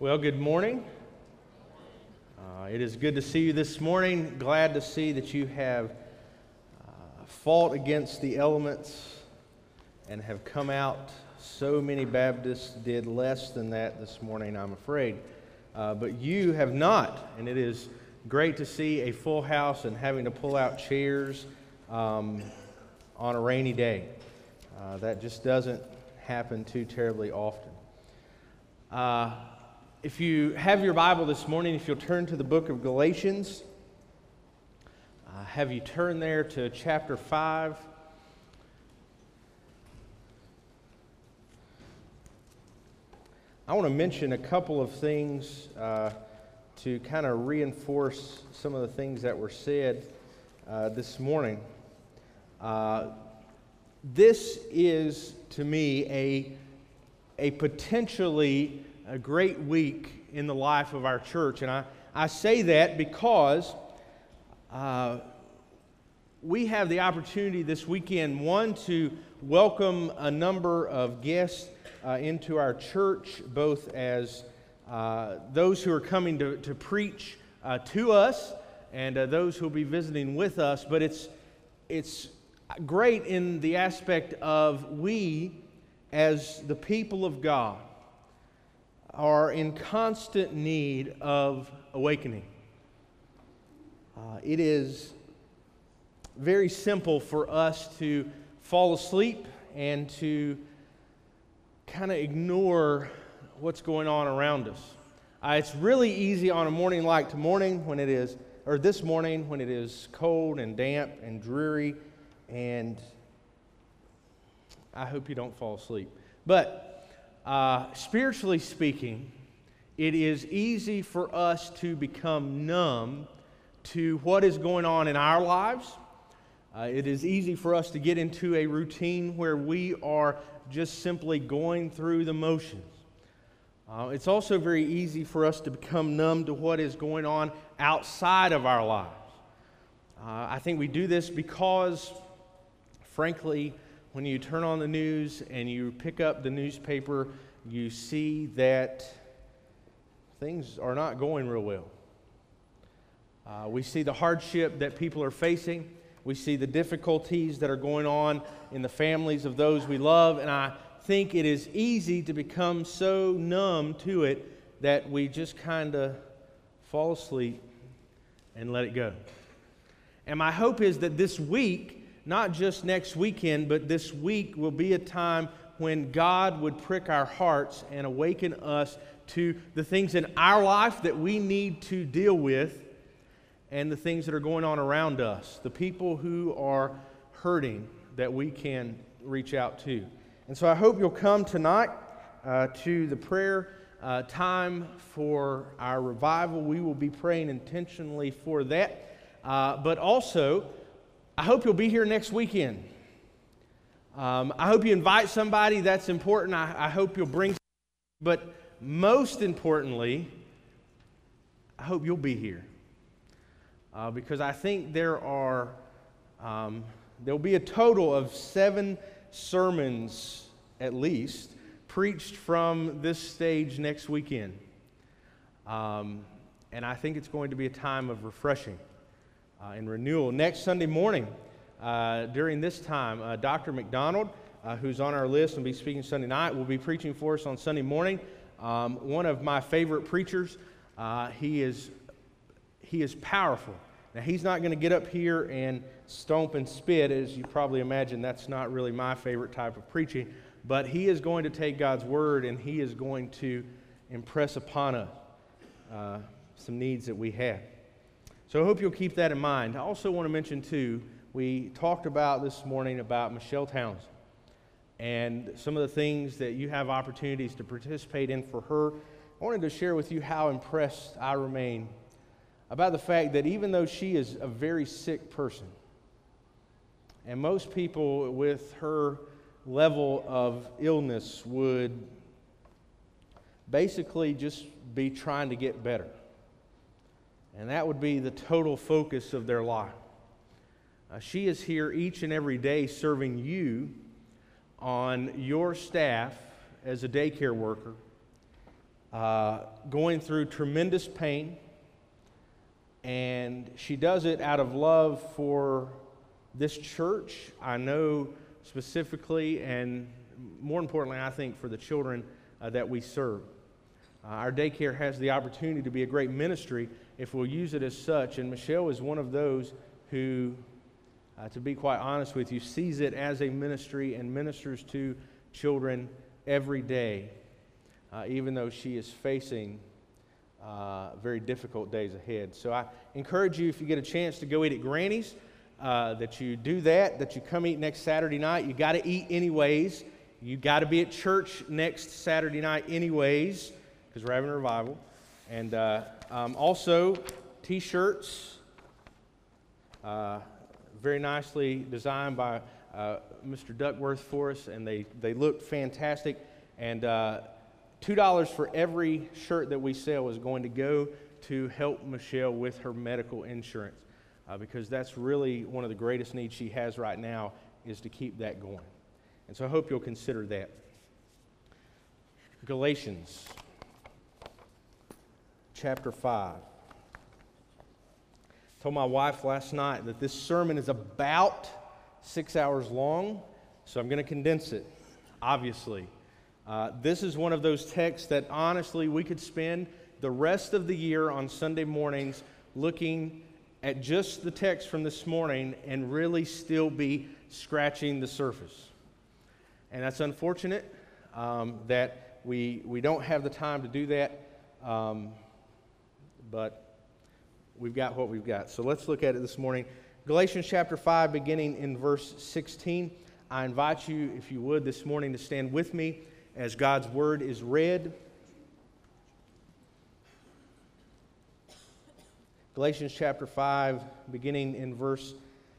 Well, good morning. Uh, it is good to see you this morning. Glad to see that you have uh, fought against the elements and have come out. So many Baptists did less than that this morning, I'm afraid. Uh, but you have not, and it is great to see a full house and having to pull out chairs um, on a rainy day. Uh, that just doesn't happen too terribly often. If you have your Bible this morning, if you'll turn to the book of Galatians, uh, have you turn there to chapter 5. I want to mention a couple of things uh, to kind of reinforce some of the things that were said uh, this morning. Uh, this is, to me, a, a potentially a great week in the life of our church. And I, I say that because uh, we have the opportunity this weekend, one, to welcome a number of guests uh, into our church, both as uh, those who are coming to, to preach uh, to us and uh, those who will be visiting with us. But it's, it's great in the aspect of we, as the people of God, are in constant need of awakening. Uh, it is very simple for us to fall asleep and to kind of ignore what's going on around us. Uh, it's really easy on a morning like to morning when it is, or this morning when it is cold and damp and dreary, and I hope you don't fall asleep. But uh, spiritually speaking, it is easy for us to become numb to what is going on in our lives. Uh, it is easy for us to get into a routine where we are just simply going through the motions. Uh, it's also very easy for us to become numb to what is going on outside of our lives. Uh, I think we do this because, frankly, when you turn on the news and you pick up the newspaper, you see that things are not going real well. Uh, we see the hardship that people are facing. We see the difficulties that are going on in the families of those we love. And I think it is easy to become so numb to it that we just kind of fall asleep and let it go. And my hope is that this week, not just next weekend, but this week will be a time when God would prick our hearts and awaken us to the things in our life that we need to deal with and the things that are going on around us, the people who are hurting that we can reach out to. And so I hope you'll come tonight uh, to the prayer uh, time for our revival. We will be praying intentionally for that. Uh, but also, I hope you'll be here next weekend. Um, I hope you invite somebody. That's important. I, I hope you'll bring. But most importantly, I hope you'll be here uh, because I think there are um, there will be a total of seven sermons at least preached from this stage next weekend, um, and I think it's going to be a time of refreshing uh, and renewal. Next Sunday morning, uh, during this time, uh, Dr. McDonald, uh, who's on our list and will be speaking Sunday night, will be preaching for us on Sunday morning. Um, one of my favorite preachers. Uh, he is he is powerful. Now he's not going to get up here and stomp and spit, as you probably imagine. That's not really my favorite type of preaching. But he is going to take God's word and he is going to impress upon us uh, some needs that we have. So I hope you'll keep that in mind. I also want to mention, too, we talked about this morning about Michelle Townsend and some of the things that you have opportunities to participate in for her. I wanted to share with you how impressed I remain about the fact that even though she is a very sick person, and most people with her level of illness would basically just be trying to get better. And that would be the total focus of their life. Uh, she is here each and every day serving you on your staff as a daycare worker. uh, going through tremendous pain, and she does it out of love for this church. I know specifically, and more importantly, I think, for the children uh, that we serve. Uh, our daycare has the opportunity to be a great ministry if we'll use it as such, and Michelle is one of those who, uh, to be quite honest with you, sees it as a ministry and ministers to children every day, uh, even though she is facing uh, very difficult days ahead. So I encourage you, if you get a chance to go eat at Granny's, uh, that you do that, that you come eat next Saturday night. You got to eat anyways. You got to be at church next Saturday night anyways, because we're having a revival. And uh, um, also, t shirts, uh, very nicely designed by uh, Mr. Duckworth for us, and they, they look fantastic. And uh, $2 for every shirt that we sell is going to go to help Michelle with her medical insurance uh, because that's really one of the greatest needs she has right now is to keep that going. And so I hope you'll consider that. Galatians chapter 5. I told my wife last night that this sermon is about six hours long, so I'm going to condense it, obviously. Uh, this is one of those texts that honestly we could spend the rest of the year on Sunday mornings looking at just the text from this morning and really still be scratching the surface. And that's unfortunate um, that we, we don't have the time to do that, um, but we've got what we've got. So let's look at it this morning. Galatians chapter 5, beginning in verse 16. I invite you, if you would, this morning to stand with me as God's word is read. Galatians chapter 5, beginning in verse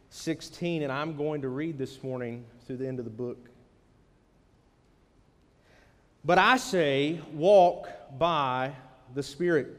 16, and I'm going to read this morning through the end of the book. But I say, walk by the Spirit,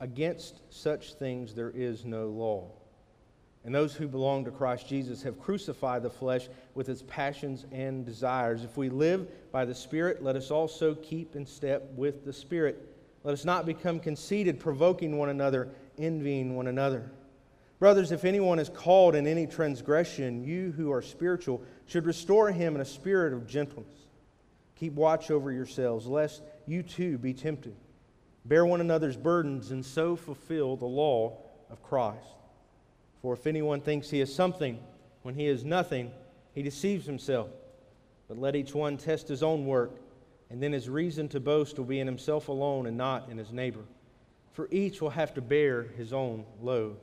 Against such things there is no law. And those who belong to Christ Jesus have crucified the flesh with its passions and desires. If we live by the Spirit, let us also keep in step with the Spirit. Let us not become conceited, provoking one another, envying one another. Brothers, if anyone is called in any transgression, you who are spiritual should restore him in a spirit of gentleness. Keep watch over yourselves, lest you too be tempted. Bear one another's burdens, and so fulfill the law of Christ. For if anyone thinks he is something when he is nothing, he deceives himself. But let each one test his own work, and then his reason to boast will be in himself alone and not in his neighbor. For each will have to bear his own load.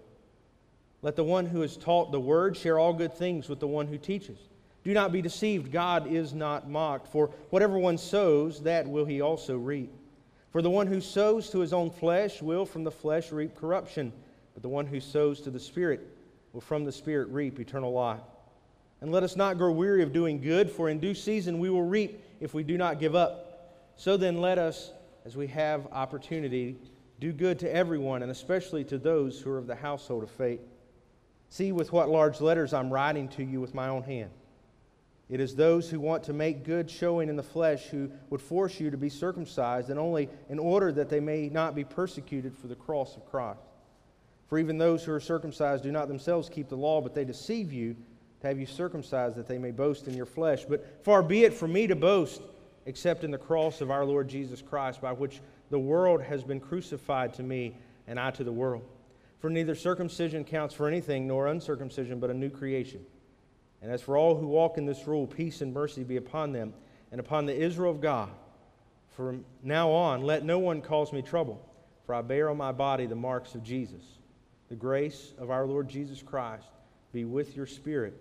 Let the one who is taught the word share all good things with the one who teaches. Do not be deceived, God is not mocked. For whatever one sows, that will he also reap. For the one who sows to his own flesh will from the flesh reap corruption, but the one who sows to the Spirit will from the Spirit reap eternal life. And let us not grow weary of doing good, for in due season we will reap if we do not give up. So then let us, as we have opportunity, do good to everyone, and especially to those who are of the household of faith. See with what large letters I'm writing to you with my own hand. It is those who want to make good showing in the flesh who would force you to be circumcised, and only in order that they may not be persecuted for the cross of Christ. For even those who are circumcised do not themselves keep the law, but they deceive you to have you circumcised that they may boast in your flesh. But far be it from me to boast except in the cross of our Lord Jesus Christ, by which the world has been crucified to me and I to the world. For neither circumcision counts for anything, nor uncircumcision, but a new creation. And as for all who walk in this rule, peace and mercy be upon them and upon the Israel of God. From now on, let no one cause me trouble, for I bear on my body the marks of Jesus. The grace of our Lord Jesus Christ be with your spirit,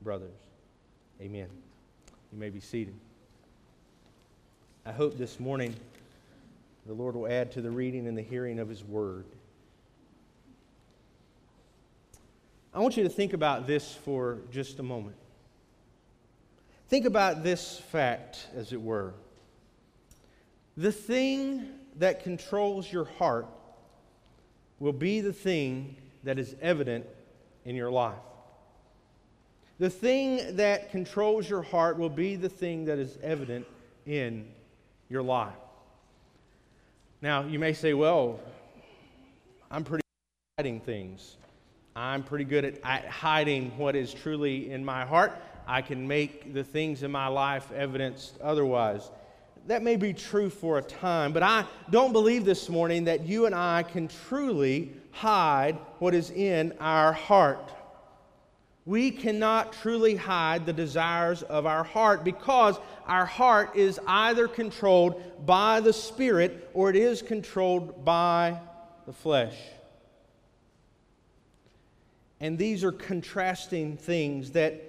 brothers. Amen. You may be seated. I hope this morning the Lord will add to the reading and the hearing of His word. I want you to think about this for just a moment. Think about this fact, as it were. The thing that controls your heart will be the thing that is evident in your life. The thing that controls your heart will be the thing that is evident in your life. Now, you may say, well, I'm pretty hiding things. I'm pretty good at, at hiding what is truly in my heart. I can make the things in my life evidenced otherwise. That may be true for a time, but I don't believe this morning that you and I can truly hide what is in our heart. We cannot truly hide the desires of our heart because our heart is either controlled by the Spirit or it is controlled by the flesh. And these are contrasting things that,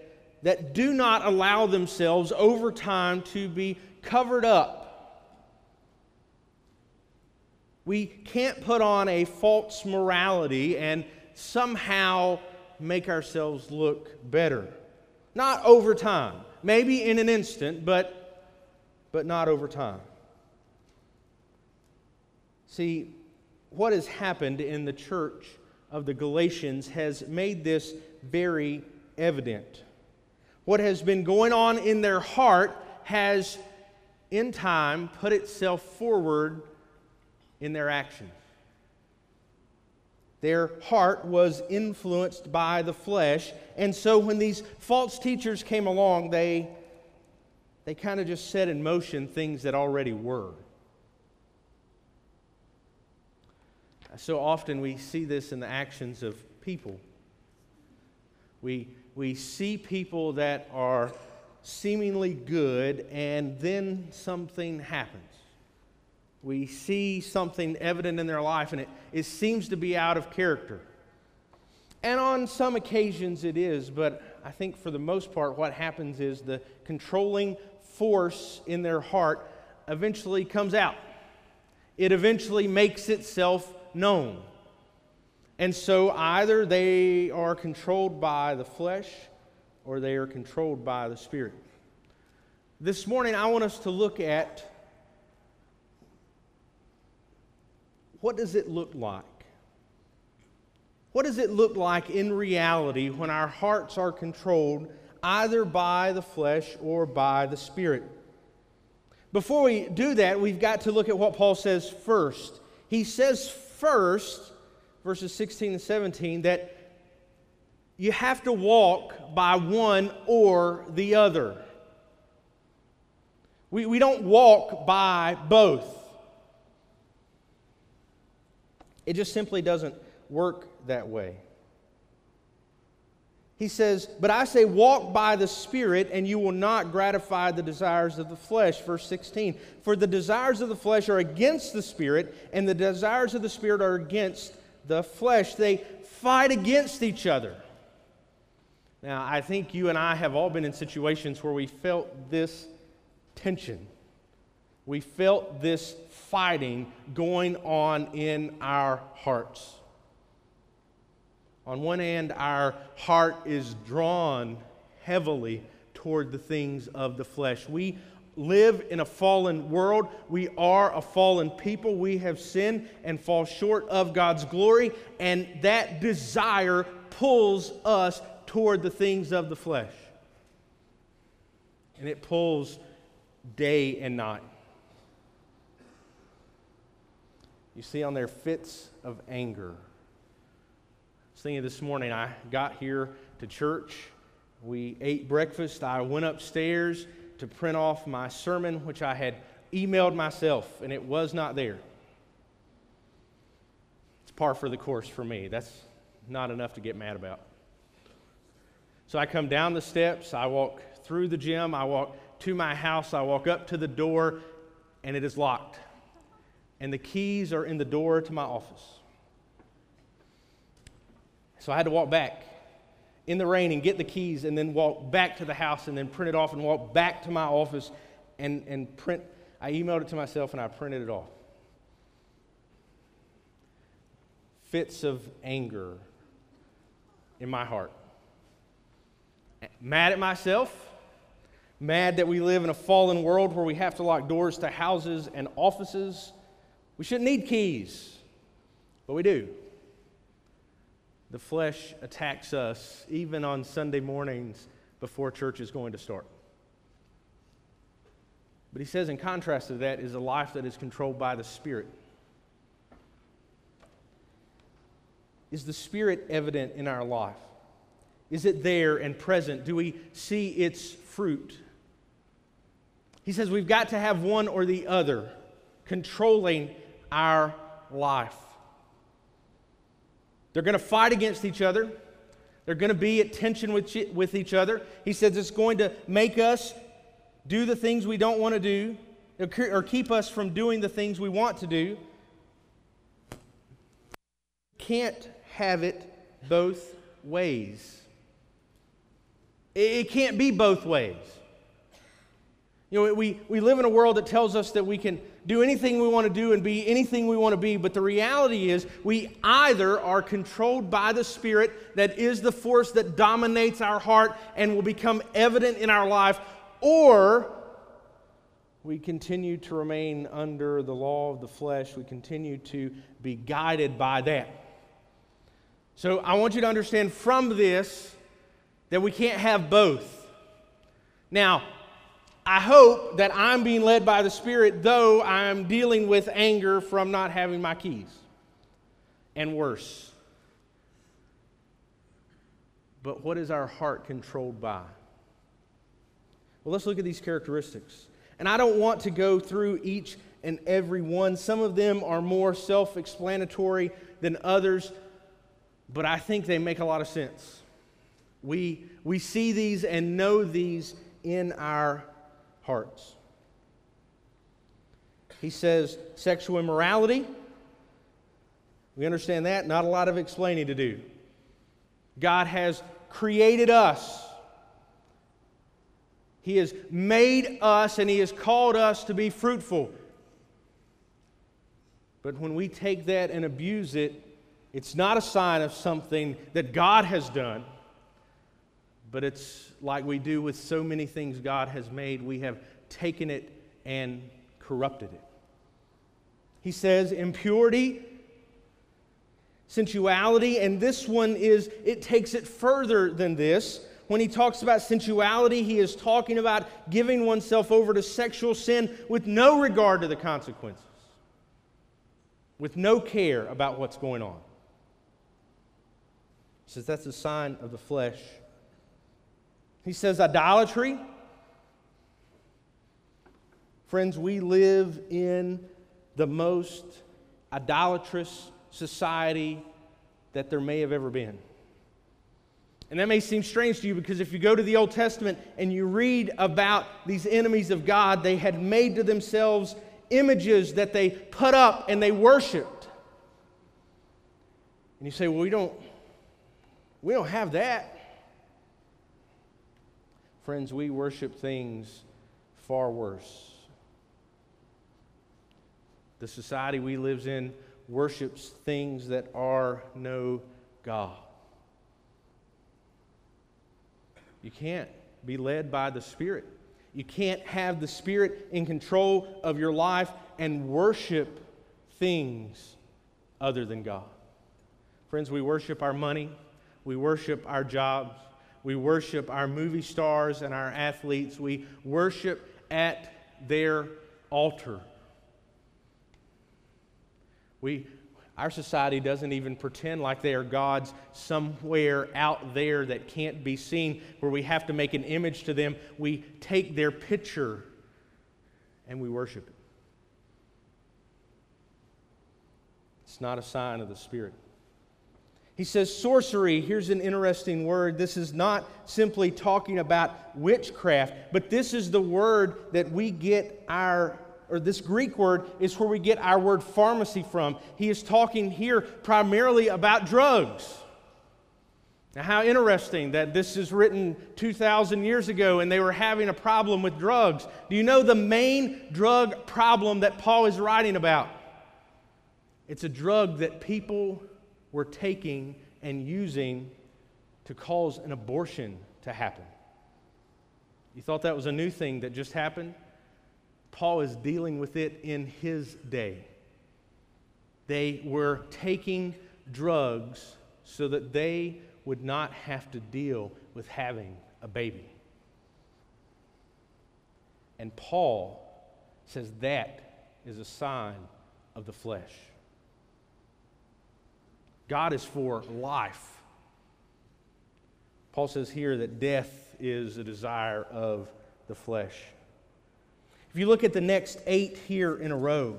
that do not allow themselves over time to be covered up. We can't put on a false morality and somehow make ourselves look better. Not over time. Maybe in an instant, but, but not over time. See, what has happened in the church of the Galatians has made this very evident. What has been going on in their heart has, in time, put itself forward in their actions. Their heart was influenced by the flesh, and so when these false teachers came along, they, they kind of just set in motion things that already were. So often we see this in the actions of people. We, we see people that are seemingly good, and then something happens. We see something evident in their life, and it, it seems to be out of character. And on some occasions it is, but I think for the most part, what happens is the controlling force in their heart eventually comes out. It eventually makes itself known. And so either they are controlled by the flesh or they are controlled by the Spirit. This morning, I want us to look at what does it look like? What does it look like in reality when our hearts are controlled either by the flesh or by the Spirit? Before we do that, we've got to look at what Paul says first. He says first, verses 16 and 17, that you have to walk by one or the other. We, we don't walk by both. It just simply doesn't work that way. He says, But I say, walk by the Spirit, and you will not gratify the desires of the flesh. Verse 16. For the desires of the flesh are against the Spirit, and the desires of the Spirit are against the flesh. They fight against each other. Now, I think you and I have all been in situations where we felt this tension. We felt this fighting going on in our hearts. On one hand, our heart is drawn heavily toward the things of the flesh. We live in a fallen world. We are a fallen people. We have sinned and fall short of God's glory, and that desire pulls us toward the things of the flesh. And it pulls day and night. You see on their fits of anger thinking this morning, I got here to church. We ate breakfast. I went upstairs to print off my sermon, which I had emailed myself, and it was not there. It's par for the course for me. That's not enough to get mad about. So I come down the steps, I walk through the gym, I walk to my house, I walk up to the door, and it is locked. And the keys are in the door to my office. So I had to walk back in the rain and get the keys and then walk back to the house and then print it off and walk back to my office and, and print. I emailed it to myself and I printed it off. Fits of anger in my heart. Mad at myself, mad that we live in a fallen world where we have to lock doors to houses and offices. We shouldn't need keys, but we do. The flesh attacks us even on Sunday mornings before church is going to start. But he says, in contrast to that, is a life that is controlled by the Spirit. Is the Spirit evident in our life? Is it there and present? Do we see its fruit? He says we've got to have one or the other controlling our life. They're going to fight against each other. They're going to be at tension with, with each other. He says it's going to make us do the things we don't want to do or keep us from doing the things we want to do. Can't have it both ways. It can't be both ways. You know, we, we live in a world that tells us that we can do anything we want to do and be anything we want to be, but the reality is we either are controlled by the Spirit that is the force that dominates our heart and will become evident in our life, or we continue to remain under the law of the flesh. We continue to be guided by that. So I want you to understand from this that we can't have both. Now, I hope that I'm being led by the Spirit, though I'm dealing with anger from not having my keys. And worse. But what is our heart controlled by? Well, let's look at these characteristics. And I don't want to go through each and every one. Some of them are more self explanatory than others, but I think they make a lot of sense. We, we see these and know these in our hearts. He says sexual immorality. We understand that. Not a lot of explaining to do. God has created us. He has made us and He has called us to be fruitful. But when we take that and abuse it, it's not a sign of something that God has done, but it's like we do with so many things God has made, we have taken it and corrupted it. He says impurity, sensuality, and this one is, it takes it further than this. When he talks about sensuality, he is talking about giving oneself over to sexual sin with no regard to the consequences, with no care about what's going on. He says that's a sign of the flesh. He says idolatry. Friends, we live in the most idolatrous society that there may have ever been. And that may seem strange to you because if you go to the Old Testament and you read about these enemies of God, they had made to themselves images that they put up and they worshiped. And you say, well, we don't, we don't have that. Friends, we worship things far worse. The society we live in worships things that are no God. You can't be led by the Spirit. You can't have the Spirit in control of your life and worship things other than God. Friends, we worship our money, we worship our jobs, we worship our movie stars and our athletes. We worship at their altar. We, our society doesn't even pretend like they are gods somewhere out there that can't be seen, where we have to make an image to them. We take their picture and we worship it. It's not a sign of the Spirit. He says sorcery. Here's an interesting word. This is not simply talking about witchcraft, but this is the word that we get our, or this Greek word is where we get our word pharmacy from. He is talking here primarily about drugs. Now, how interesting that this is written 2,000 years ago and they were having a problem with drugs. Do you know the main drug problem that Paul is writing about? It's a drug that people were taking and using to cause an abortion to happen. You thought that was a new thing that just happened? Paul is dealing with it in his day. They were taking drugs so that they would not have to deal with having a baby. And Paul says that is a sign of the flesh. God is for life. Paul says here that death is a desire of the flesh. If you look at the next eight here in a row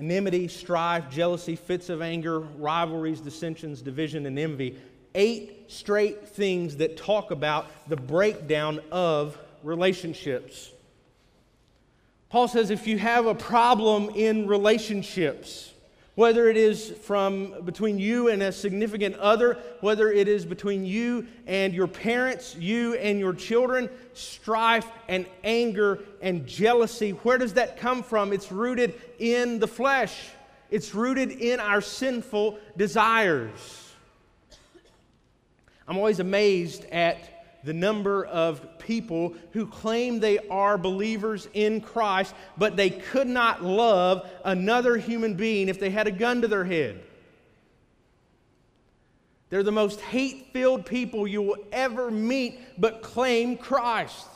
enmity, strife, jealousy, fits of anger, rivalries, dissensions, division, and envy eight straight things that talk about the breakdown of relationships. Paul says if you have a problem in relationships, whether it is from between you and a significant other, whether it is between you and your parents, you and your children, strife and anger and jealousy, where does that come from? It's rooted in the flesh, it's rooted in our sinful desires. I'm always amazed at the number of people who claim they are believers in Christ, but they could not love another human being if they had a gun to their head. They're the most hate filled people you will ever meet, but claim Christ.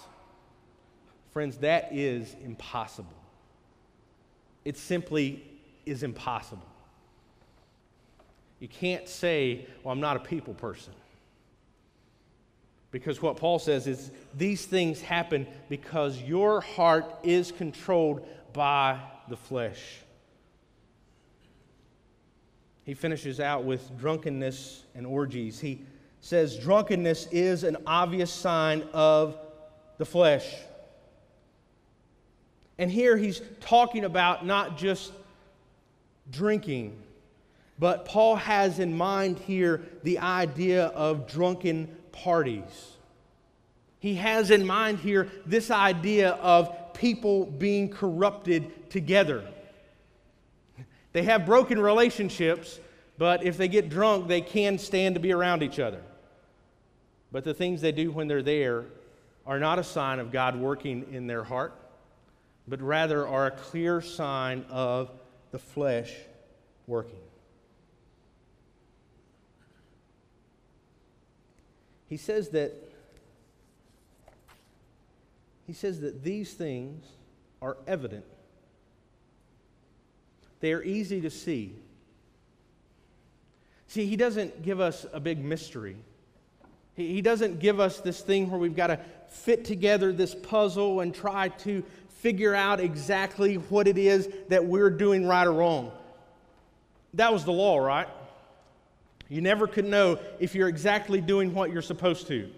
Friends, that is impossible. It simply is impossible. You can't say, Well, I'm not a people person. Because what Paul says is these things happen because your heart is controlled by the flesh. He finishes out with drunkenness and orgies. He says drunkenness is an obvious sign of the flesh. And here he's talking about not just drinking, but Paul has in mind here the idea of drunken parties. He has in mind here this idea of people being corrupted together. They have broken relationships, but if they get drunk, they can stand to be around each other. But the things they do when they're there are not a sign of God working in their heart, but rather are a clear sign of the flesh working. He says that he says that these things are evident. They are easy to see. See, he doesn't give us a big mystery. He, he doesn't give us this thing where we've got to fit together this puzzle and try to figure out exactly what it is that we're doing right or wrong. That was the law, right? You never could know if you're exactly doing what you're supposed to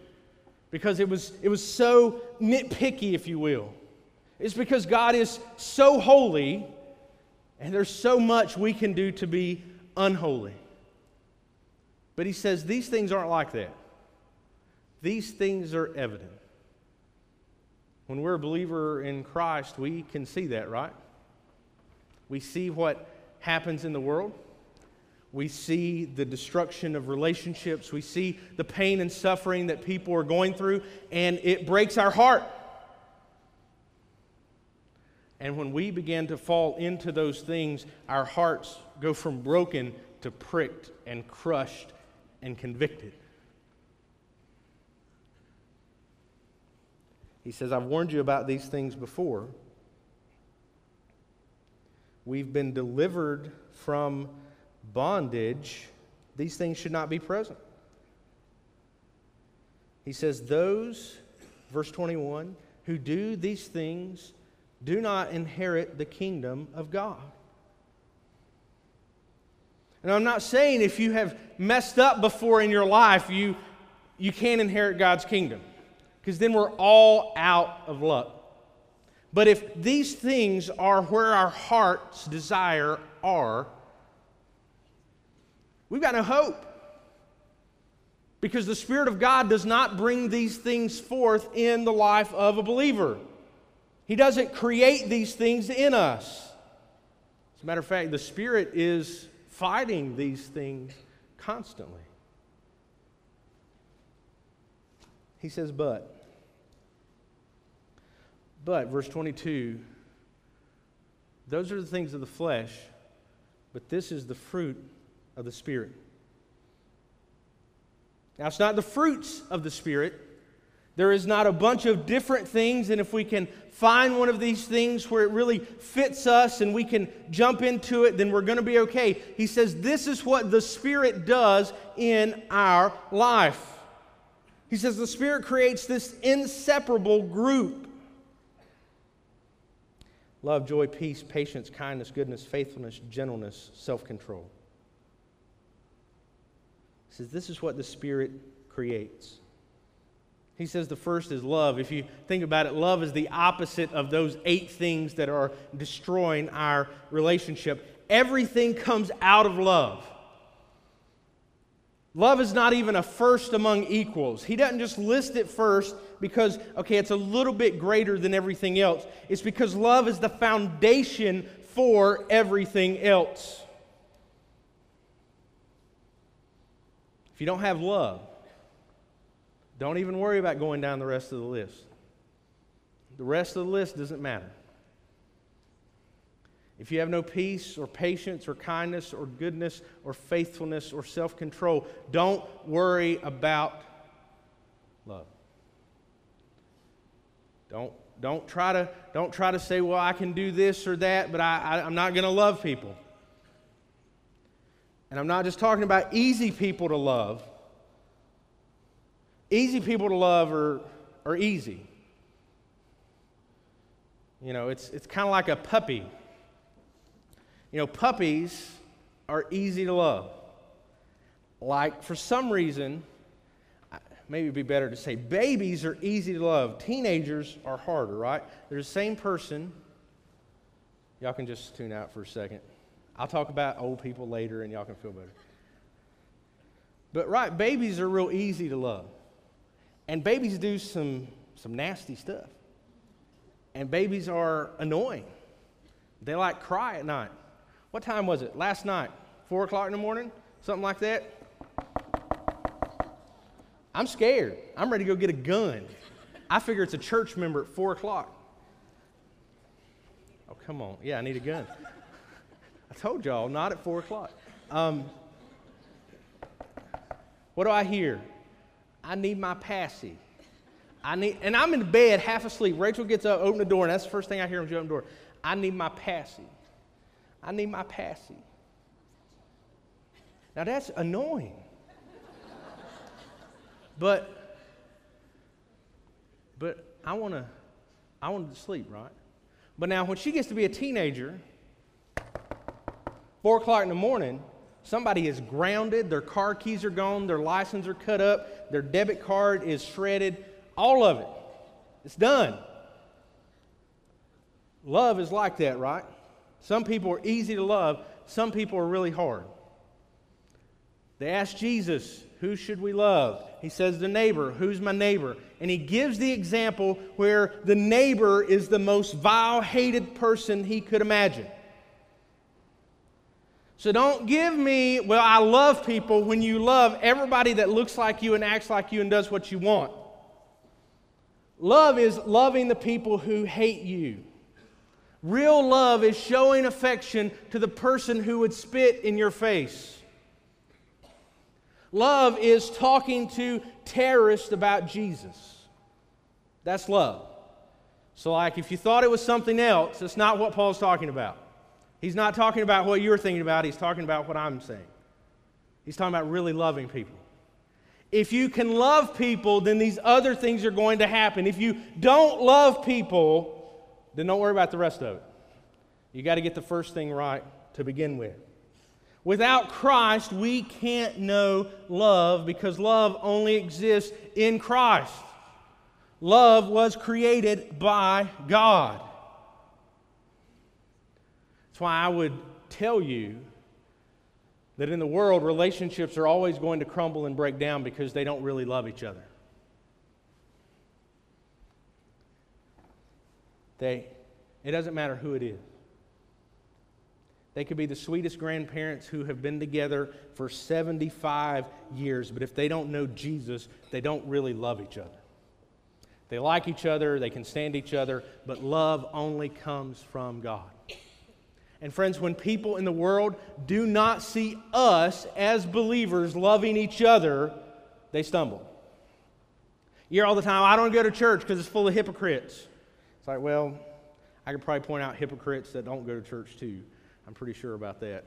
because it was, it was so nitpicky, if you will. It's because God is so holy and there's so much we can do to be unholy. But he says these things aren't like that. These things are evident. When we're a believer in Christ, we can see that, right? We see what happens in the world. We see the destruction of relationships. We see the pain and suffering that people are going through, and it breaks our heart. And when we begin to fall into those things, our hearts go from broken to pricked and crushed and convicted. He says, I've warned you about these things before. We've been delivered from bondage, these things should not be present. He says, Those, verse 21, who do these things do not inherit the kingdom of God. And I'm not saying if you have messed up before in your life, you, you can't inherit God's kingdom, because then we're all out of luck. But if these things are where our heart's desire are, we've got no hope. Because the Spirit of God does not bring these things forth in the life of a believer. He doesn't create these things in us. As a matter of fact, the Spirit is fighting these things constantly. He says, but. But, verse 22, those are the things of the flesh, but this is the fruit of the Spirit. Now, it's not the fruits of the Spirit. There is not a bunch of different things, and if we can find one of these things where it really fits us and we can jump into it, then we're going to be okay. He says this is what the Spirit does in our life. He says the Spirit creates this inseparable group love, joy, peace, patience, kindness, goodness, faithfulness, gentleness, self control says this is what the Spirit creates. He says the first is love. If you think about it, love is the opposite of those eight things that are destroying our relationship. Everything comes out of love. Love is not even a first among equals. He doesn't just list it first because, okay, it's a little bit greater than everything else. It's because love is the foundation for everything else. If you don't have love, don't even worry about going down the rest of the list. The rest of the list doesn't matter. If you have no peace or patience or kindness or goodness or faithfulness or self control, don't worry about love. Don't, don't, try to, don't try to say, well, I can do this or that, but I, I, I'm not going to love people. And I'm not just talking about easy people to love. Easy people to love are, are easy. You know, it's, it's kind of like a puppy. You know, puppies are easy to love. Like, for some reason, maybe it'd be better to say babies are easy to love. Teenagers are harder, right? They're the same person. Y'all can just tune out for a second. I'll talk about old people later and y'all can feel better. But right, babies are real easy to love. And babies do some, some nasty stuff. And babies are annoying. They like cry at night. What time was it? Last night? Four o'clock in the morning? Something like that? I'm scared. I'm ready to go get a gun. I figure it's a church member at four o'clock. Oh, come on. Yeah, I need a gun. I told y'all, not at 4 o'clock. Um, what do I hear? I need my passy. I need, and I'm in bed, half asleep. Rachel gets up, open the door, and that's the first thing I hear when she open the door. I need my passy. I need my passy. Now that's annoying. but, but I want to, I want to sleep, right? But now when she gets to be a teenager, Four o'clock in the morning, somebody is grounded, their car keys are gone, their license are cut up, their debit card is shredded, all of it. It's done. Love is like that, right? Some people are easy to love, some people are really hard. They ask Jesus, Who should we love? He says, The neighbor. Who's my neighbor? And he gives the example where the neighbor is the most vile, hated person he could imagine. So don't give me, well, I love people when you love everybody that looks like you and acts like you and does what you want. Love is loving the people who hate you. Real love is showing affection to the person who would spit in your face. Love is talking to terrorists about Jesus. That's love. So, like, if you thought it was something else, it's not what Paul's talking about. He's not talking about what you're thinking about, he's talking about what I'm saying. He's talking about really loving people. If you can love people, then these other things are going to happen. If you don't love people, then don't worry about the rest of it. You got to get the first thing right to begin with. Without Christ, we can't know love because love only exists in Christ. Love was created by God. That's why I would tell you that in the world, relationships are always going to crumble and break down because they don't really love each other. They, it doesn't matter who it is. They could be the sweetest grandparents who have been together for 75 years, but if they don't know Jesus, they don't really love each other. They like each other, they can stand each other, but love only comes from God. And friends, when people in the world do not see us as believers loving each other, they stumble. You hear all the time, I don't go to church because it's full of hypocrites. It's like, well, I could probably point out hypocrites that don't go to church too. I'm pretty sure about that.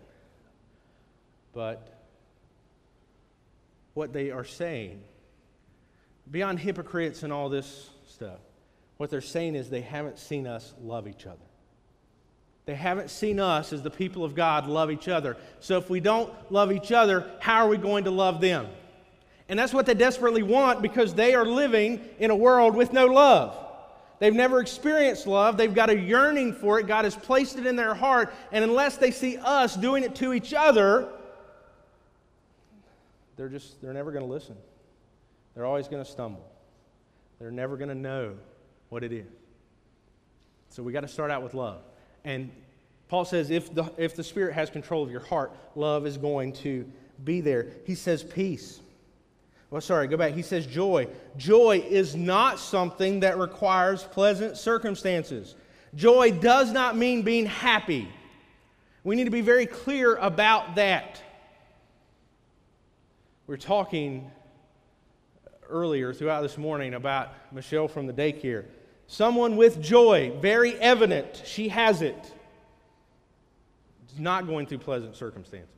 But what they are saying, beyond hypocrites and all this stuff, what they're saying is they haven't seen us love each other. They haven't seen us as the people of God love each other. So if we don't love each other, how are we going to love them? And that's what they desperately want because they are living in a world with no love. They've never experienced love. They've got a yearning for it. God has placed it in their heart. And unless they see us doing it to each other, they're just, they're never going to listen. They're always going to stumble. They're never going to know what it is. So we got to start out with love. And Paul says if the, if the Spirit has control of your heart, love is going to be there. He says peace. Well, sorry, go back. He says joy. Joy is not something that requires pleasant circumstances. Joy does not mean being happy. We need to be very clear about that. We are talking earlier throughout this morning about Michelle from the daycare. Someone with joy, very evident, she has it. It's not going through pleasant circumstances.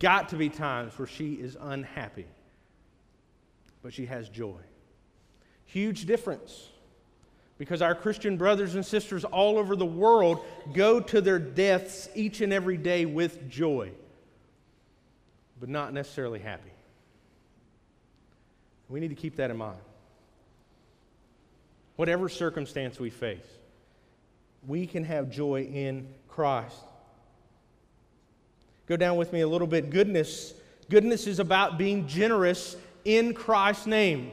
Got to be times where she is unhappy but she has joy. Huge difference because our Christian brothers and sisters all over the world go to their deaths each and every day with joy, but not necessarily happy. We need to keep that in mind. Whatever circumstance we face, we can have joy in Christ. Go down with me a little bit. Goodness. Goodness is about being generous in Christ's name.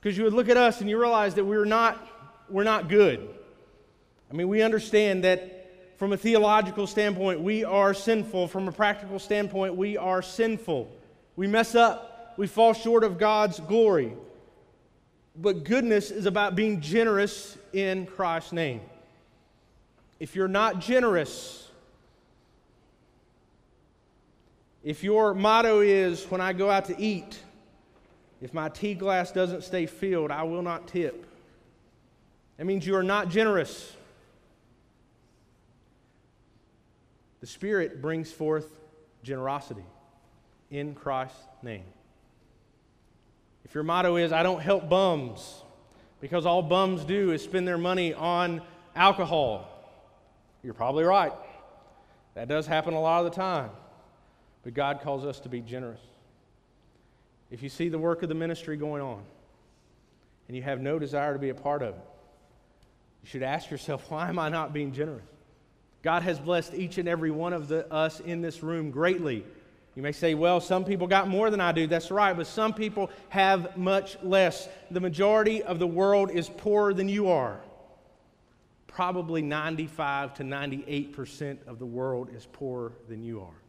Because you would look at us and you realize that we're not, we're not good. I mean, we understand that from a theological standpoint, we are sinful. From a practical standpoint, we are sinful. We mess up, we fall short of God's glory. But goodness is about being generous in Christ's name. If you're not generous, If your motto is, when I go out to eat, if my tea glass doesn't stay filled, I will not tip, that means you are not generous. The Spirit brings forth generosity in Christ's name. If your motto is, I don't help bums, because all bums do is spend their money on alcohol, you're probably right. That does happen a lot of the time. But God calls us to be generous. If you see the work of the ministry going on and you have no desire to be a part of it, you should ask yourself, why am I not being generous? God has blessed each and every one of the, us in this room greatly. You may say, well, some people got more than I do. That's right, but some people have much less. The majority of the world is poorer than you are. Probably 95 to 98% of the world is poorer than you are.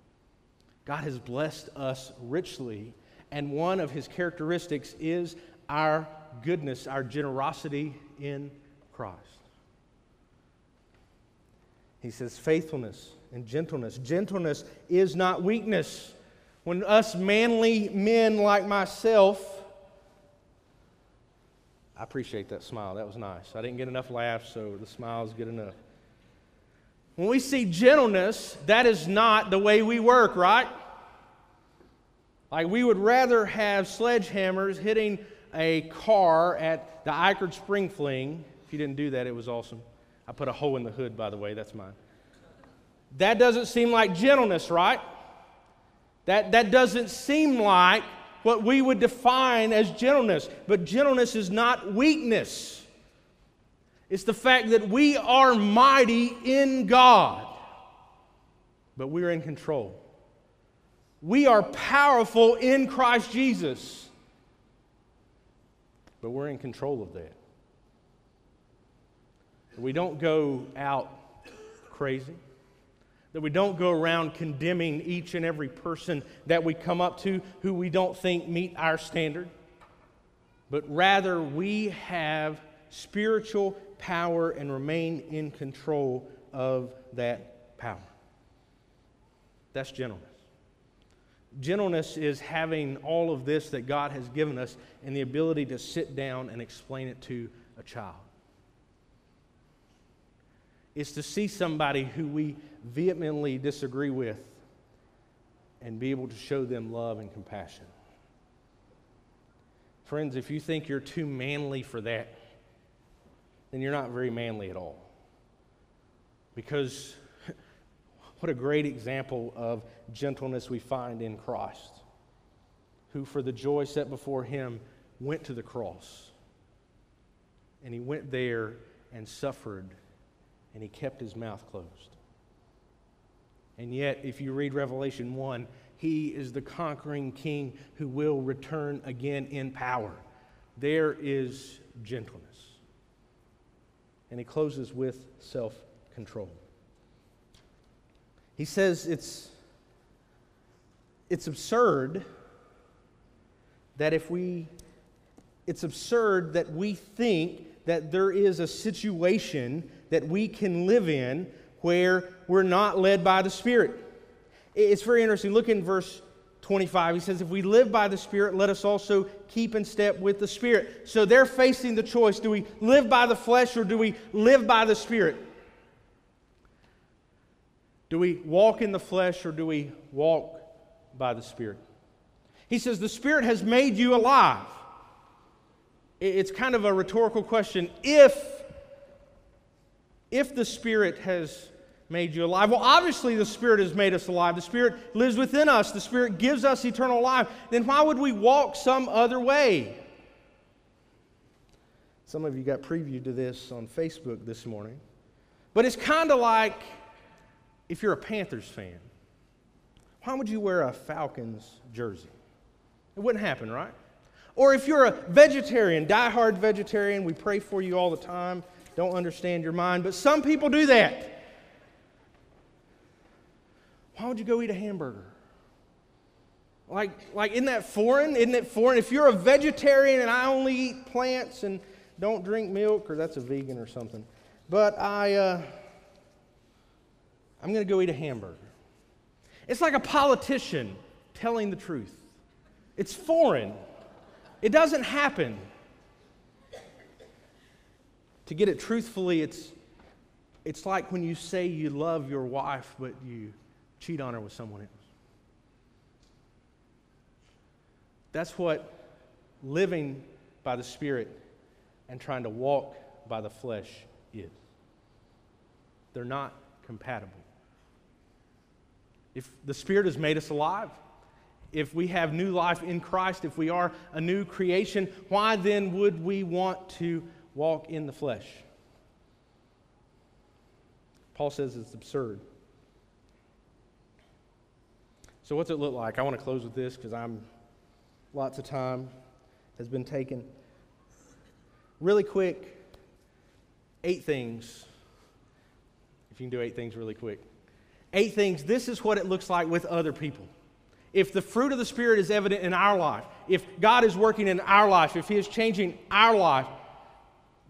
God has blessed us richly, and one of his characteristics is our goodness, our generosity in Christ. He says, faithfulness and gentleness. Gentleness is not weakness. When us manly men like myself, I appreciate that smile. That was nice. I didn't get enough laughs, so the smile is good enough. When we see gentleness, that is not the way we work, right? Like we would rather have sledgehammers hitting a car at the Eichard Spring Fling. If you didn't do that, it was awesome. I put a hole in the hood, by the way, that's mine. That doesn't seem like gentleness, right? That, that doesn't seem like what we would define as gentleness. But gentleness is not weakness, it's the fact that we are mighty in God, but we're in control. We are powerful in Christ Jesus, but we're in control of that. We don't go out crazy that we don't go around condemning each and every person that we come up to who we don't think meet our standard, but rather we have spiritual power and remain in control of that power. That's gentleness. Gentleness is having all of this that God has given us and the ability to sit down and explain it to a child. It's to see somebody who we vehemently disagree with and be able to show them love and compassion. Friends, if you think you're too manly for that, then you're not very manly at all. Because what a great example of gentleness we find in Christ, who, for the joy set before him, went to the cross. And he went there and suffered, and he kept his mouth closed. And yet, if you read Revelation 1, he is the conquering king who will return again in power. There is gentleness. And he closes with self control. He says it's, it's absurd that if we, it's absurd that we think that there is a situation that we can live in where we're not led by the Spirit. It's very interesting. Look in verse 25. He says, If we live by the Spirit, let us also keep in step with the Spirit. So they're facing the choice do we live by the flesh or do we live by the Spirit? Do we walk in the flesh or do we walk by the Spirit? He says, The Spirit has made you alive. It's kind of a rhetorical question. If if the Spirit has made you alive? Well, obviously, the Spirit has made us alive. The Spirit lives within us, the Spirit gives us eternal life. Then why would we walk some other way? Some of you got preview to this on Facebook this morning. But it's kind of like if you're a Panthers fan, why would you wear a Falcons jersey? It wouldn't happen, right? Or if you're a vegetarian, die-hard vegetarian, we pray for you all the time don't understand your mind, but some people do that. Why would you go eat a hamburger? Like, like, isn't that foreign? Isn't it foreign? If you're a vegetarian and I only eat plants and don't drink milk, or that's a vegan or something, but I, uh, I'm going to go eat a hamburger. It's like a politician telling the truth. It's foreign. It doesn't happen. To get it truthfully, it's, it's like when you say you love your wife, but you cheat on her with someone else. That's what living by the Spirit and trying to walk by the flesh is. They're not compatible. If the Spirit has made us alive, if we have new life in Christ, if we are a new creation, why then would we want to walk in the flesh. Paul says it's absurd. So, what's it look like? I want to close with this because I'm lots of time has been taken. Really quick, eight things. If you can do eight things really quick. Eight things. This is what it looks like with other people. If the fruit of the Spirit is evident in our life, if God is working in our life, if He is changing our life,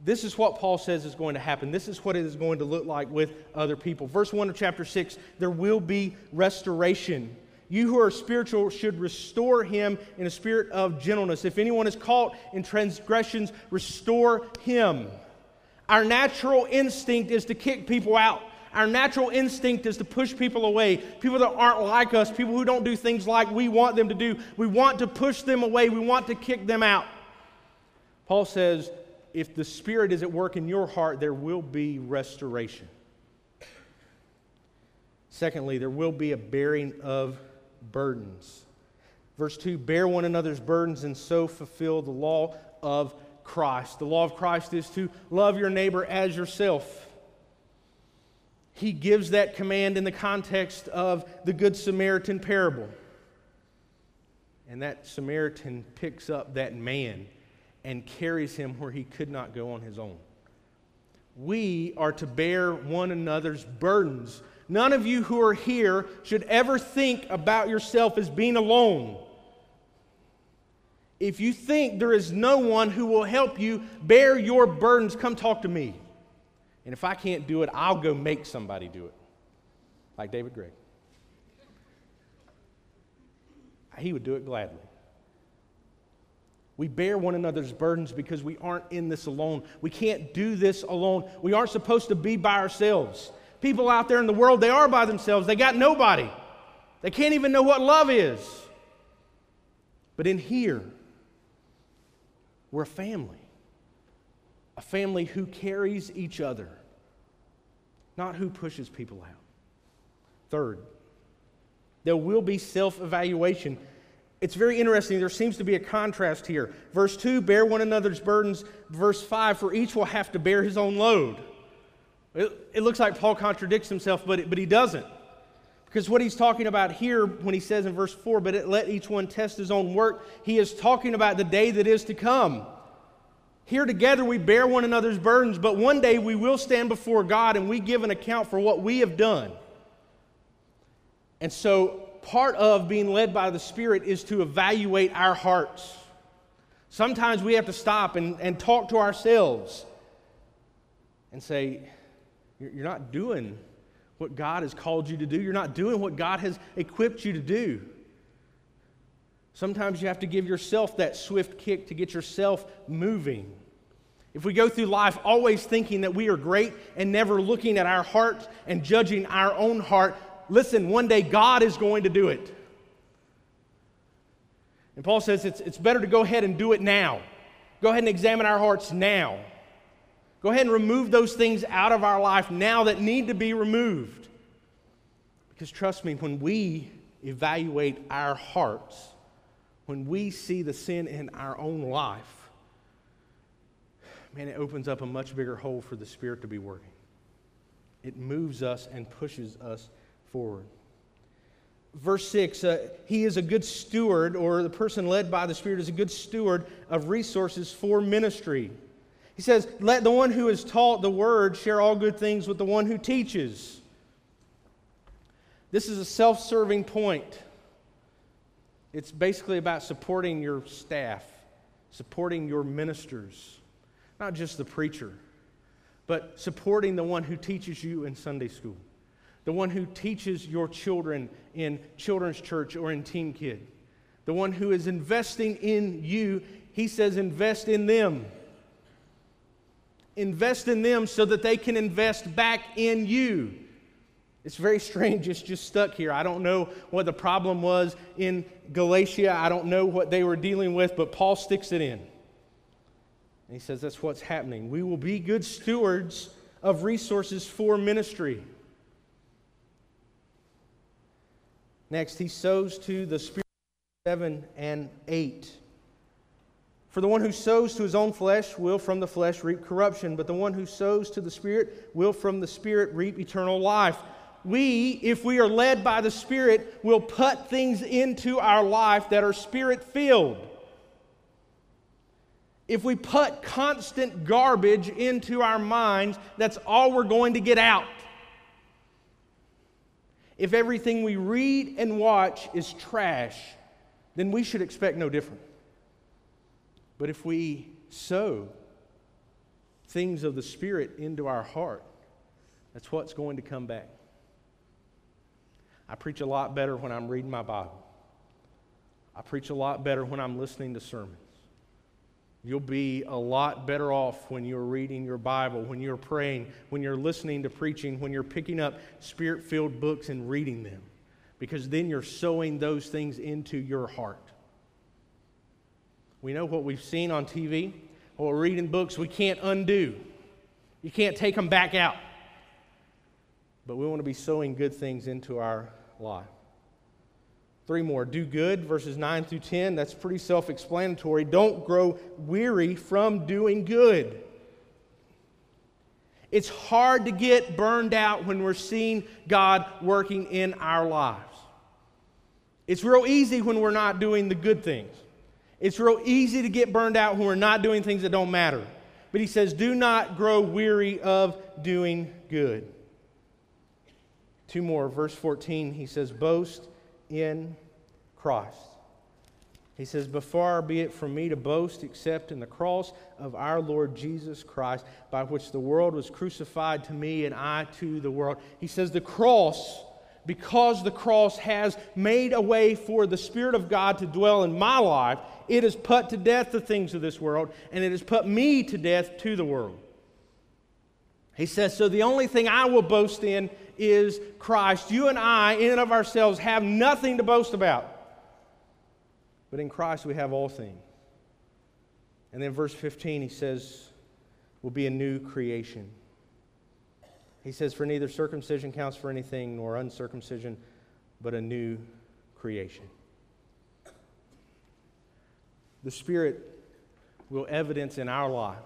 this is what Paul says is going to happen. This is what it is going to look like with other people. Verse 1 of chapter 6 there will be restoration. You who are spiritual should restore him in a spirit of gentleness. If anyone is caught in transgressions, restore him. Our natural instinct is to kick people out. Our natural instinct is to push people away. People that aren't like us, people who don't do things like we want them to do. We want to push them away. We want to kick them out. Paul says, if the Spirit is at work in your heart, there will be restoration. Secondly, there will be a bearing of burdens. Verse 2 Bear one another's burdens and so fulfill the law of Christ. The law of Christ is to love your neighbor as yourself. He gives that command in the context of the Good Samaritan parable. And that Samaritan picks up that man and carries him where he could not go on his own. We are to bear one another's burdens. None of you who are here should ever think about yourself as being alone. If you think there is no one who will help you bear your burdens, come talk to me. And if I can't do it, I'll go make somebody do it, like David Gregg. He would do it gladly. We bear one another's burdens because we aren't in this alone. We can't do this alone. We aren't supposed to be by ourselves. People out there in the world, they are by themselves. They got nobody. They can't even know what love is. But in here, we're a family. A family who carries each other, not who pushes people out. Third, there will be self evaluation. It's very interesting. There seems to be a contrast here. Verse 2 bear one another's burdens. Verse 5 for each will have to bear his own load. It, it looks like Paul contradicts himself, but, it, but he doesn't. Because what he's talking about here, when he says in verse 4, but it, let each one test his own work, he is talking about the day that is to come. Here together we bear one another's burdens, but one day we will stand before God and we give an account for what we have done. And so part of being led by the Spirit is to evaluate our hearts. Sometimes we have to stop and, and talk to ourselves and say, You're not doing what God has called you to do. You're not doing what God has equipped you to do. Sometimes you have to give yourself that swift kick to get yourself moving. If we go through life always thinking that we are great and never looking at our hearts and judging our own heart, listen, one day God is going to do it. And Paul says it's, it's better to go ahead and do it now. Go ahead and examine our hearts now. Go ahead and remove those things out of our life now that need to be removed. Because trust me, when we evaluate our hearts, when we see the sin in our own life, man, it opens up a much bigger hole for the Spirit to be working. It moves us and pushes us forward. Verse 6 uh, He is a good steward, or the person led by the Spirit is a good steward of resources for ministry. He says, Let the one who is taught the word share all good things with the one who teaches. This is a self serving point. It's basically about supporting your staff, supporting your ministers, not just the preacher, but supporting the one who teaches you in Sunday school the one who teaches your children in children's church or in Team Kid, the one who is investing in you, he says, invest in them. Invest in them so that they can invest back in you. It's very strange. It's just stuck here. I don't know what the problem was in Galatia. I don't know what they were dealing with, but Paul sticks it in. And he says that's what's happening. We will be good stewards of resources for ministry. Next, he sows to the Spirit 7 and 8. For the one who sows to his own flesh will from the flesh reap corruption, but the one who sows to the Spirit will from the Spirit reap eternal life. We, if we are led by the Spirit, will put things into our life that are Spirit filled. If we put constant garbage into our minds, that's all we're going to get out if everything we read and watch is trash, then we should expect no different. But if we sow things of the Spirit into our heart, that's what's going to come back. I preach a lot better when I'm reading my Bible. I preach a lot better when I'm listening to sermons. You'll be a lot better off when you're reading your Bible, when you're praying, when you're listening to preaching, when you're picking up spirit filled books and reading them, because then you're sowing those things into your heart. We know what we've seen on TV, what reading books, we can't undo. You can't take them back out. but we want to be sowing good things into our life. Three more. Do good, verses 9 through 10. That's pretty self explanatory. Don't grow weary from doing good. It's hard to get burned out when we're seeing God working in our lives. It's real easy when we're not doing the good things. It's real easy to get burned out when we're not doing things that don't matter. But he says, do not grow weary of doing good. Two more. Verse 14, he says, boast in Christ. He says, But far be it from me to boast except in the cross of our Lord Jesus Christ, by which the world was crucified to me and I to the world. He says, The cross, because the cross has made a way for the Spirit of God to dwell in my life, it has put to death the things of this world, and it has put me to death to the world. He says, So the only thing I will boast in is Christ. You and I, in and of ourselves, have nothing to boast about. But in Christ we have all things. And then verse 15, he says, will be a new creation. He says, For neither circumcision counts for anything, nor uncircumcision, but a new creation. The Spirit will evidence in our life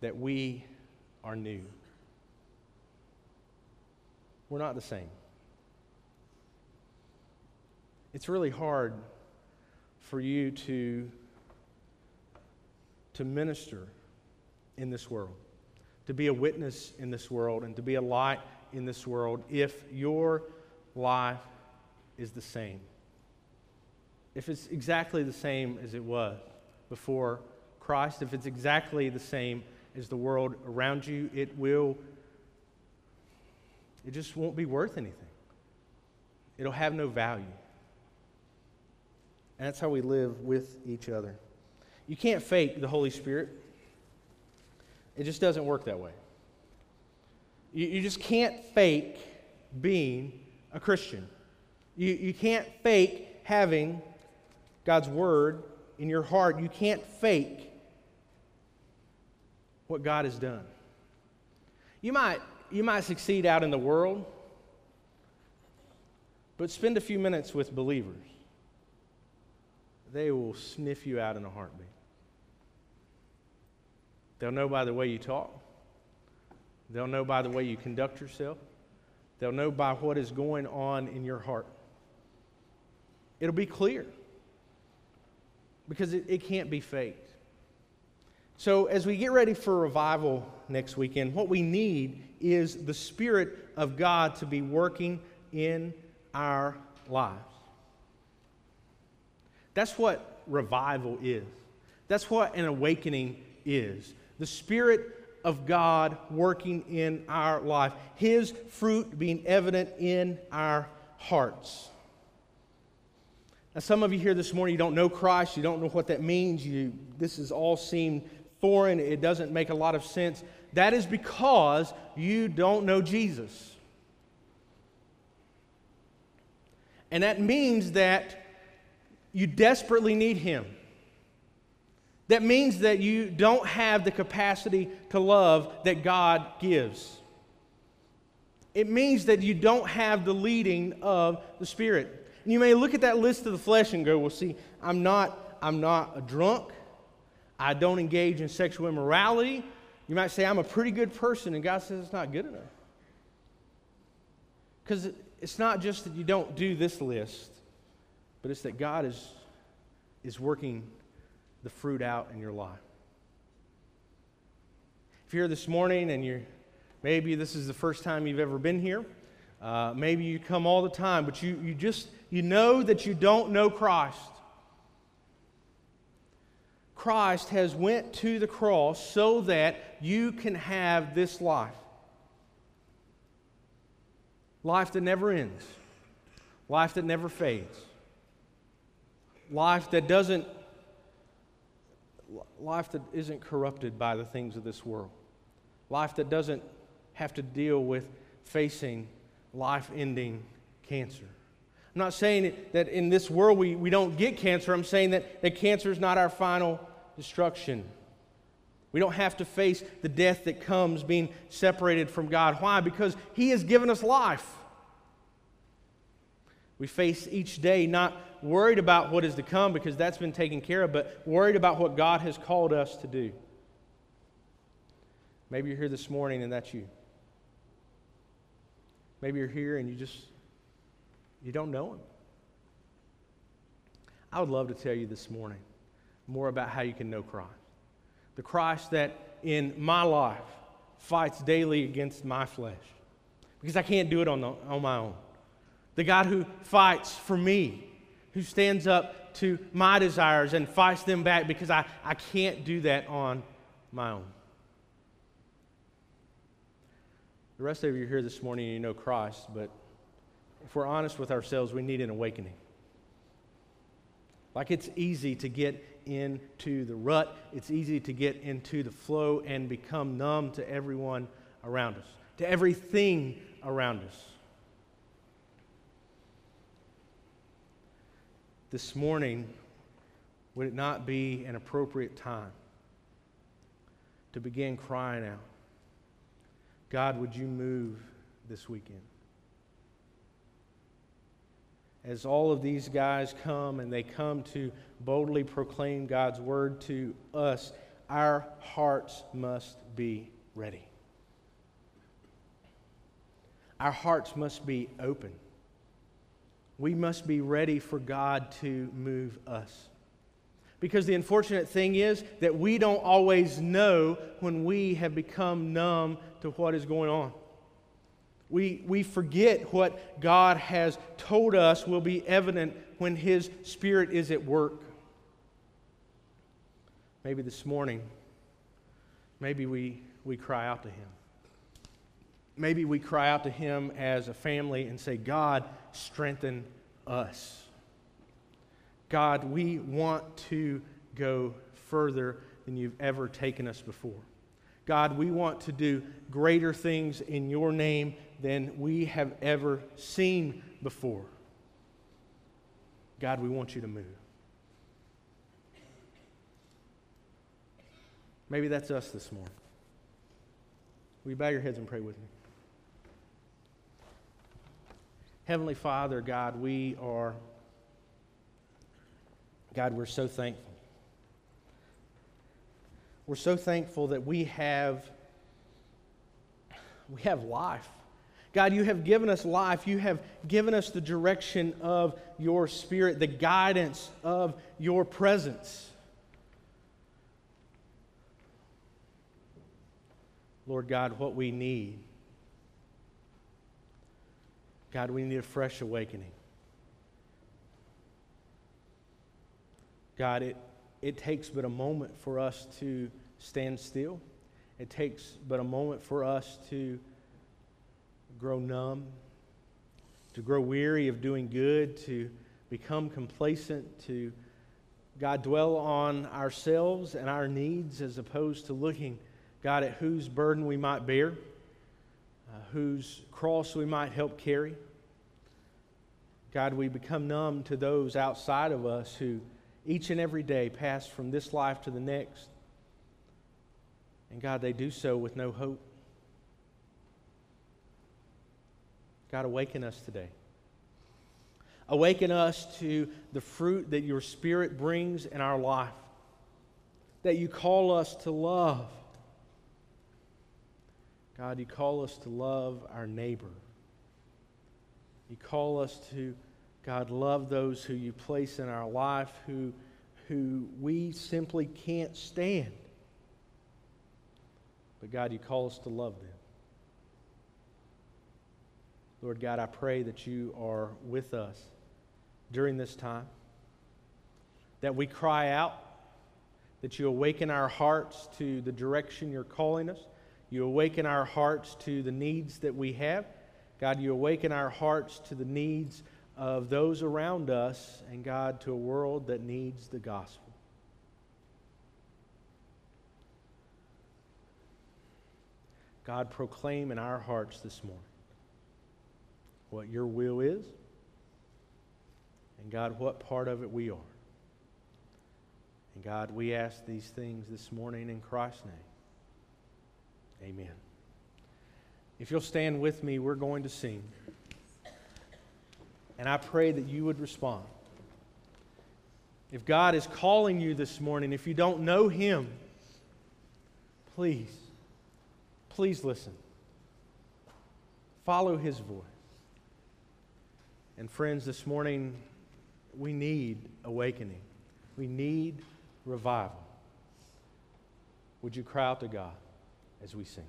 that we are new. We're not the same. It's really hard for you to, to minister in this world, to be a witness in this world, and to be a light in this world if your life is the same. If it's exactly the same as it was before Christ, if it's exactly the same as the world around you, it will, it just won't be worth anything. It'll have no value. And that's how we live with each other. You can't fake the Holy Spirit, it just doesn't work that way. You, you just can't fake being a Christian. You, you can't fake having God's Word in your heart. You can't fake what God has done. You might, you might succeed out in the world, but spend a few minutes with believers they will sniff you out in a heartbeat. They'll know by the way you talk, they'll know by the way you conduct yourself, they'll know by what is going on in your heart. It'll be clear because it, it can't be faked. So, as we get ready for revival next weekend, what we need is the Spirit of God to be working in our lives. That's what revival is. That's what an awakening is. The Spirit of God working in our life, His fruit being evident in our hearts. Now, some of you here this morning, you don't know Christ, you don't know what that means. You, this is all seem foreign, it doesn't make a lot of sense. That is because you don't know Jesus. And that means that you desperately need Him. That means that you don't have the capacity to love that God gives. It means that you don't have the leading of the Spirit. And you may look at that list of the flesh and go, well, see, I'm not, I'm not a drunk. I don't engage in sexual immorality. You might say, I'm a pretty good person, and God says it's not good enough. Because it's not just that you don't do this list, but it's that God is, is working the fruit out in your life. If you're here this morning and you're maybe this is the first time you've ever been here, uh, maybe you come all the time, but you, you just you know that you don't know Christ. Christ has went to the cross so that you can have this life. Life that never ends. Life that never fades life that doesn't life that isn't corrupted by the things of this world life that doesn't have to deal with facing life-ending cancer i'm not saying that in this world we, we don't get cancer i'm saying that, that cancer is not our final destruction We don't have to face the death that comes being separated from God. Why? Because He has given us life. We face each day not worried about what is to come because that's been taken care of, but worried about what God has called us to do. Maybe you're here this morning and that's you. Maybe you're here and you just you don't know him. I would love to tell you this morning more about how you can know Christ. The Christ that in my life fights daily against my flesh because I can't do it on, the, on my own. The God who fights for me, who stands up to my desires and fights them back because I, I can't do that on my own. The rest of you are here this morning and you know Christ, but if we're honest with ourselves, we need an awakening. Like it's easy to get into the rut, it's easy to get into the flow and become numb to everyone around us, to everything around us. This morning, would it not be an appropriate time to begin crying out, God, would you move this weekend? As all of these guys come and they come to boldly proclaim God's word to us, our hearts must be ready. Our hearts must be open. We must be ready for God to move us. Because the unfortunate thing is that we don't always know when we have become numb to what is going on. We, we forget what God has told us will be evident when His Spirit is at work. Maybe this morning, maybe we, we cry out to Him. Maybe we cry out to Him as a family and say, God, strengthen us. God, we want to go further than you've ever taken us before. God, we want to do greater things in your name than we have ever seen before. God, we want you to move. Maybe that's us this morning. Will you bow your heads and pray with me? Heavenly Father, God, we are, God, we're so thankful. We're so thankful that we have, we have life. God, you have given us life. You have given us the direction of your Spirit, the guidance of your presence. Lord God, what we need. God, we need a fresh awakening. God, it, it takes but a moment for us to stand still. It takes but a moment for us to grow numb, to grow weary of doing good, to become complacent, to God dwell on ourselves and our needs as opposed to looking, God, at whose burden we might bear, uh, whose cross we might help carry. God, we become numb to those outside of us who each and every day pass from this life to the next. And God, they do so with no hope. God, awaken us today. Awaken us to the fruit that your Spirit brings in our life, that you call us to love. God, you call us to love our neighbor. You call us to, God, love those who you place in our life who, who we simply can't stand. But God, you call us to love them. Lord God, I pray that you are with us during this time, that we cry out, that you awaken our hearts to the direction you're calling us. You awaken our hearts to the needs that we have. God, you awaken our hearts to the needs of those around us, and God, to a world that needs the gospel. God, proclaim in our hearts this morning what your will is, and God, what part of it we are. And God, we ask these things this morning in Christ's name. Amen. If you'll stand with me, we're going to sing. And I pray that you would respond. If God is calling you this morning, if you don't know Him, please, please listen. Follow His voice. And friends, this morning, we need awakening. We need revival. Would you cry out to God as we sing?